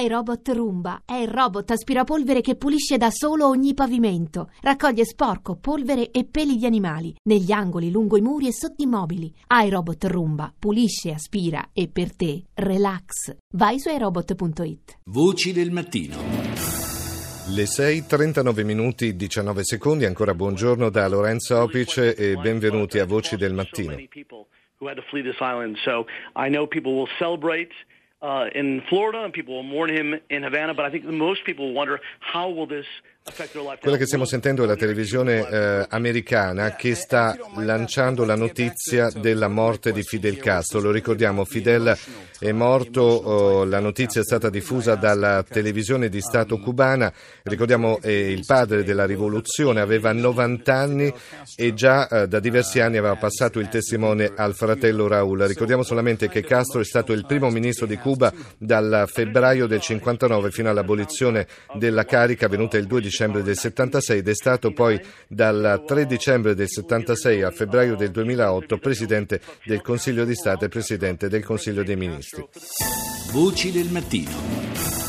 iRobot Roomba è il robot aspirapolvere che pulisce da solo ogni pavimento. Raccoglie sporco, polvere e peli di animali negli angoli, lungo i muri e sotto i mobili. iRobot Roomba pulisce, aspira e per te relax. Vai su iRobot.it. Voci del mattino. Le 6.39 minuti 19 secondi, ancora buongiorno da Lorenzo Opice e benvenuti a Voci del Mattino. uh, in Florida, and people will mourn him in Havana. But I think most people wonder how will this Quella che stiamo sentendo è la televisione eh, americana che sta lanciando la notizia della morte di Fidel Castro. Lo ricordiamo, Fidel è morto, oh, la notizia è stata diffusa dalla televisione di Stato cubana. Ricordiamo è il padre della rivoluzione, aveva 90 anni e già eh, da diversi anni aveva passato il testimone al fratello Raul. Ricordiamo solamente che Castro è stato il primo ministro di Cuba dal febbraio del 59 fino all'abolizione della carica avvenuta il 2 dicembre del 76 ed è stato poi dal 3 dicembre del 76 a febbraio del 2008 presidente del Consiglio di Stato e presidente del Consiglio dei Ministri. Voci del mattino.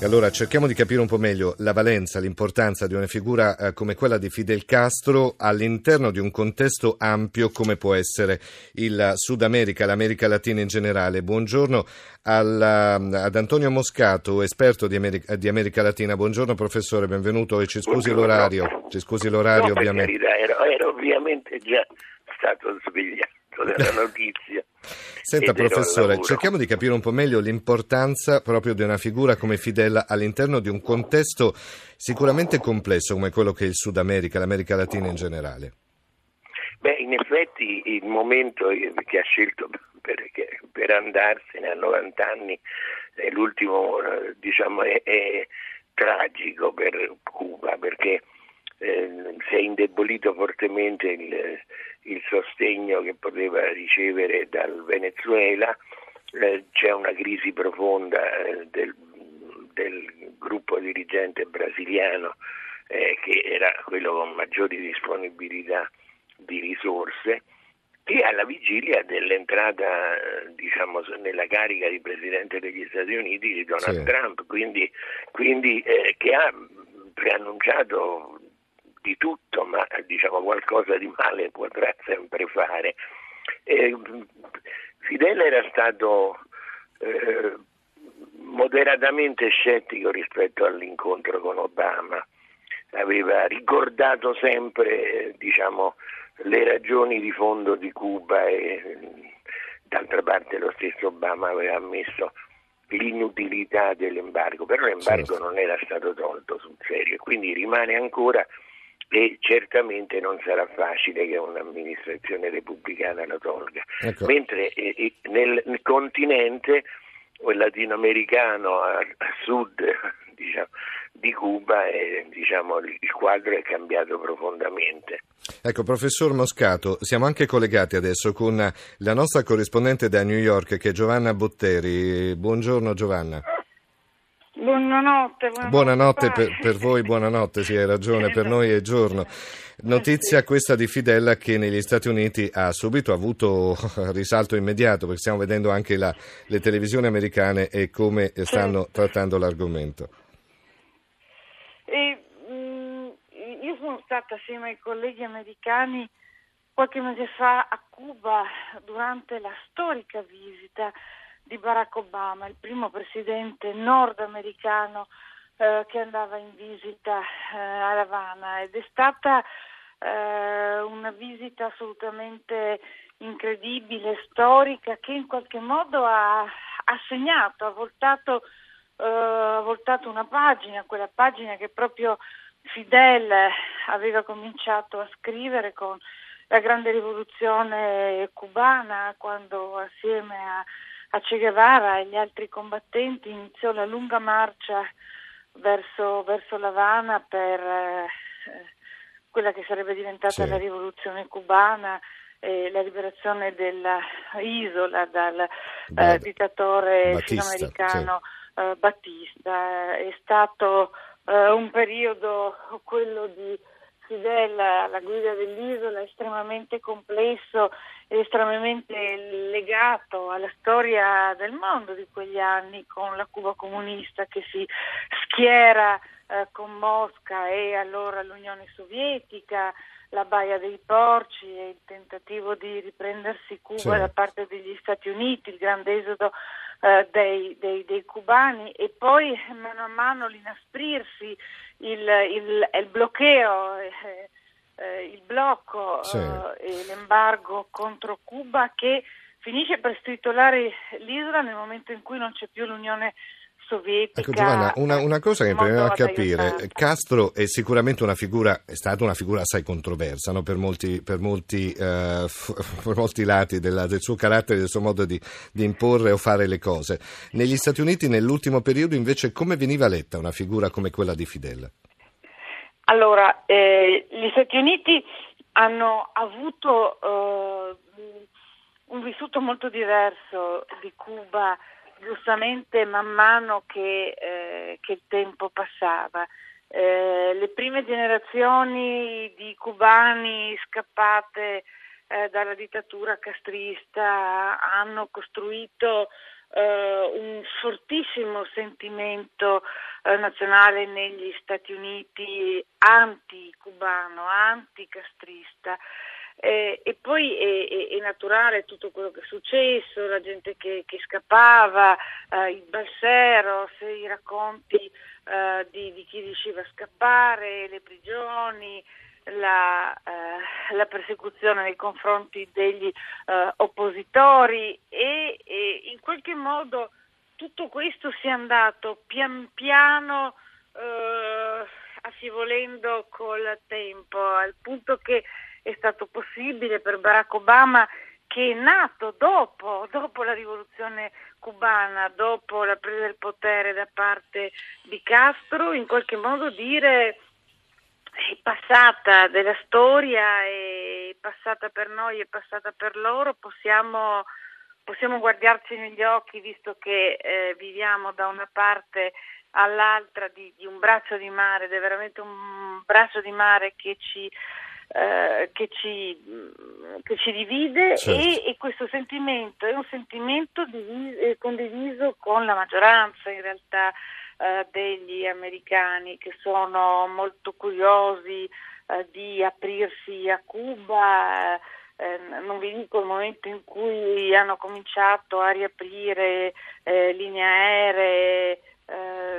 E Allora cerchiamo di capire un po' meglio la valenza, l'importanza di una figura eh, come quella di Fidel Castro all'interno di un contesto ampio come può essere il Sud America, l'America Latina in generale. Buongiorno alla- ad Antonio Moscato, esperto di America, di America Latina. Buongiorno professore, benvenuto e ci scusi Buongiorno. l'orario. Ci scusi l'orario no, ovviamente. ero, ero ovviamente già stato svegliato dalla notizia. Senta professore, cerchiamo di capire un po' meglio l'importanza proprio di una figura come Fidel all'interno di un contesto sicuramente complesso come quello che è il Sud America, l'America Latina in generale. Beh, in effetti il momento che ha scelto per, per andarsene a 90 anni, è l'ultimo, eh, diciamo, è, è tragico per Cuba perché eh, si è indebolito fortemente il, il sostegno che poteva ricevere dal Venezuela, eh, c'è una crisi profonda eh, del, del gruppo dirigente brasiliano eh, che era quello con maggiori disponibilità di risorse e alla vigilia dell'entrata diciamo, nella carica di Presidente degli Stati Uniti di Donald Sì. Trump, quindi, quindi, eh, che ha preannunciato di tutto, ma diciamo, qualcosa di male potrà sempre fare. Eh, Fidel era stato eh, moderatamente scettico rispetto all'incontro con Obama, aveva ricordato sempre eh, diciamo, le ragioni di fondo di Cuba e eh, d'altra parte lo stesso Obama aveva ammesso l'inutilità dell'embargo, però l'embargo Certo. non era stato tolto sul serio e quindi rimane ancora e certamente non sarà facile che un'amministrazione repubblicana lo tolga. Ecco. Mentre nel, continente o latinoamericano a, sud diciamo, di Cuba eh, diciamo, il il quadro è cambiato profondamente. Ecco, professor Moscato, siamo anche collegati adesso con la nostra corrispondente da New York che è Giovanna Botteri. Buongiorno Giovanna. Buonanotte, buonanotte, Buonanotte per, per voi, buonanotte, sì hai ragione, per noi è giorno. Notizia questa di Fidel che negli Stati Uniti ha subito avuto risalto immediato perché stiamo vedendo anche la- le televisioni americane e come stanno trattando l'argomento. E, mm, io sono stata assieme ai colleghi americani qualche mese fa a Cuba durante la storica visita di Barack Obama, il primo presidente nordamericano eh, che andava in visita eh, a Havana. Ed è stata eh, una visita assolutamente incredibile, storica, che in qualche modo ha, ha segnato, ha voltato, eh, ha voltato una pagina, quella pagina che proprio Fidel aveva cominciato a scrivere con la grande rivoluzione cubana, quando assieme a, a Che Guevara e gli altri combattenti iniziò la lunga marcia verso, verso l'Havana per eh, quella che sarebbe diventata Sì. la rivoluzione cubana e la liberazione dell'isola dal Da- eh, dittatore Battista, sudamericano eh, Battista. È stato eh, un periodo, quello di Fidel alla guida dell'isola è estremamente complesso e estremamente legato alla storia del mondo di quegli anni con la Cuba comunista che si schiera eh, con Mosca e allora l'Unione Sovietica, la Baia dei Porci e il tentativo di riprendersi Cuba sì. da parte degli Stati Uniti, il grande esodo eh, dei, dei, dei, cubani e poi mano a mano l'inasprirsi, il, il, il bloccheo, eh, eh, il blocco sì. Eh, e l'embargo contro Cuba che finisce per stritolare l'isola nel momento in cui non c'è più l'Unione sovietica. Ecco Giovanna, una, una cosa che mi premeva a capire, Castro è sicuramente una figura, è stata una figura assai controversa no? per, molti, per, molti, eh, f- per molti, lati della, del suo carattere, del suo modo di, di, imporre o fare le cose. Negli Stati Uniti nell'ultimo periodo invece come veniva letta una figura come quella di Fidel? Allora, eh, gli Stati Uniti hanno avuto eh, un vissuto molto diverso di Cuba giustamente man mano che, eh, che il tempo passava. Eh, le prime generazioni di cubani scappate eh, dalla dittatura castrista hanno costruito eh, un fortissimo sentimento eh, nazionale negli Stati Uniti anti-cubano, anti-castrista. Eh, e poi è, è, è, naturale tutto quello che è successo, la gente che, che scappava, eh, il balseros, i racconti eh, di, di, chi riusciva a scappare, le prigioni, la, eh, la persecuzione nei confronti degli eh, oppositori e, e, in qualche modo tutto questo si è andato pian piano eh, affievolendo col tempo, al punto che è stato possibile per Barack Obama che è nato dopo, dopo, la rivoluzione cubana, dopo la presa del potere da parte di Castro, in qualche modo dire è passata della storia, è passata per noi, è passata per loro, possiamo, possiamo guardarci negli occhi visto che eh, viviamo da una parte all'altra di, di un braccio di mare è veramente un braccio di mare che ci eh, che, ci, che, ci, divide certo. e, e, questo sentimento è un sentimento diviso, eh, condiviso con la maggioranza in realtà eh, degli americani che sono molto curiosi eh, di aprirsi a Cuba. Eh, non vi dico il momento in cui hanno cominciato a riaprire linee aeree,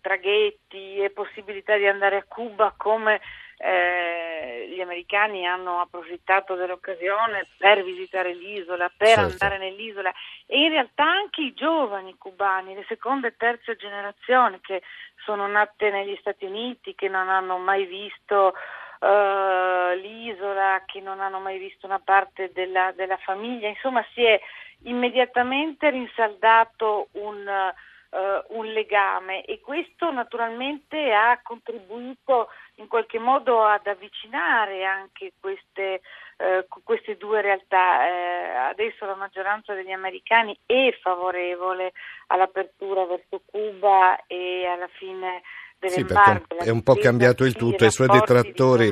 traghetti e possibilità di andare a Cuba come eh, gli americani hanno approfittato dell'occasione per visitare l'isola, per certo. andare nell'isola e in realtà anche i giovani cubani, le seconde e terze generazioni che sono nate negli Stati Uniti, che non hanno mai visto uh, l'isola, che non hanno mai visto una parte della, della famiglia, insomma si è immediatamente rinsaldato un uh, un legame e questo naturalmente ha contribuito in qualche modo ad avvicinare anche queste, uh, queste due realtà. Uh, adesso la maggioranza degli americani è favorevole all'apertura verso Cuba e alla fine sì, perché è un po' cambiato il tutto. I suoi, detrattori,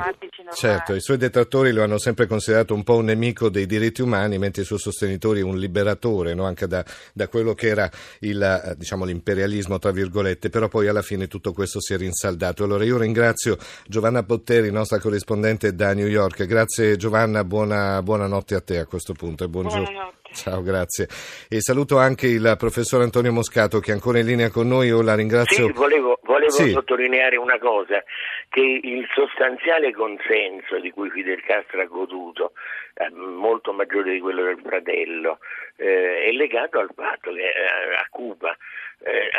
certo, I suoi detrattori lo hanno sempre considerato un po' un nemico dei diritti umani, mentre i suoi sostenitori un liberatore, no? anche da, da, quello che era il, eh, diciamo, l'imperialismo, tra virgolette. Però poi alla fine tutto questo si è rinsaldato. Allora io ringrazio Giovanna Botteri, nostra corrispondente da New York. Grazie Giovanna, buona, buonanotte a te a questo punto e buongiorno. Buonanotte. Ciao, grazie. E saluto anche il professor Antonio Moscato che è ancora in linea con noi. Io la ringrazio. Sì, volevo, volevo sì. sottolineare una cosa, che il sostanziale consenso di cui Fidel Castro ha goduto, eh, molto maggiore di quello del fratello, eh, è legato al fatto che eh, a Cuba eh,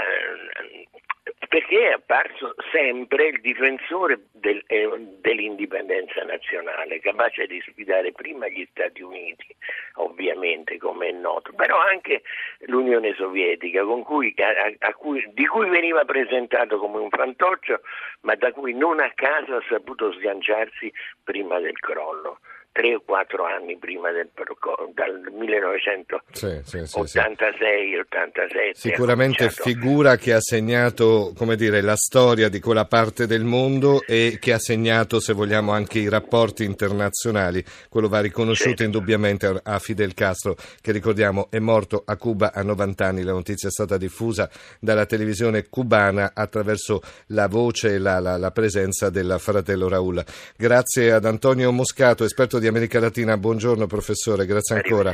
perché apparso sempre il difensore del, eh, dell'indipendenza nazionale, capace di sfidare prima gli Stati Uniti, ovviamente come è noto, però anche l'Unione Sovietica, cui, a, a cui, di cui veniva presentato come un fantoccio, ma da cui non a caso ha saputo sganciarsi prima del crollo tre o quattro anni prima del dal 1986-87. Sicuramente figura che ha segnato come dire, la storia di quella parte del mondo e che ha segnato, se vogliamo, anche i rapporti internazionali. Quello va riconosciuto certo. indubbiamente a Fidel Castro, che ricordiamo è morto a Cuba a 90 anni. La notizia è stata diffusa dalla televisione cubana attraverso la voce e la, la, la presenza del fratello Raul. Grazie ad Antonio Moscato, esperto di America Latina. Buongiorno professore, grazie ancora.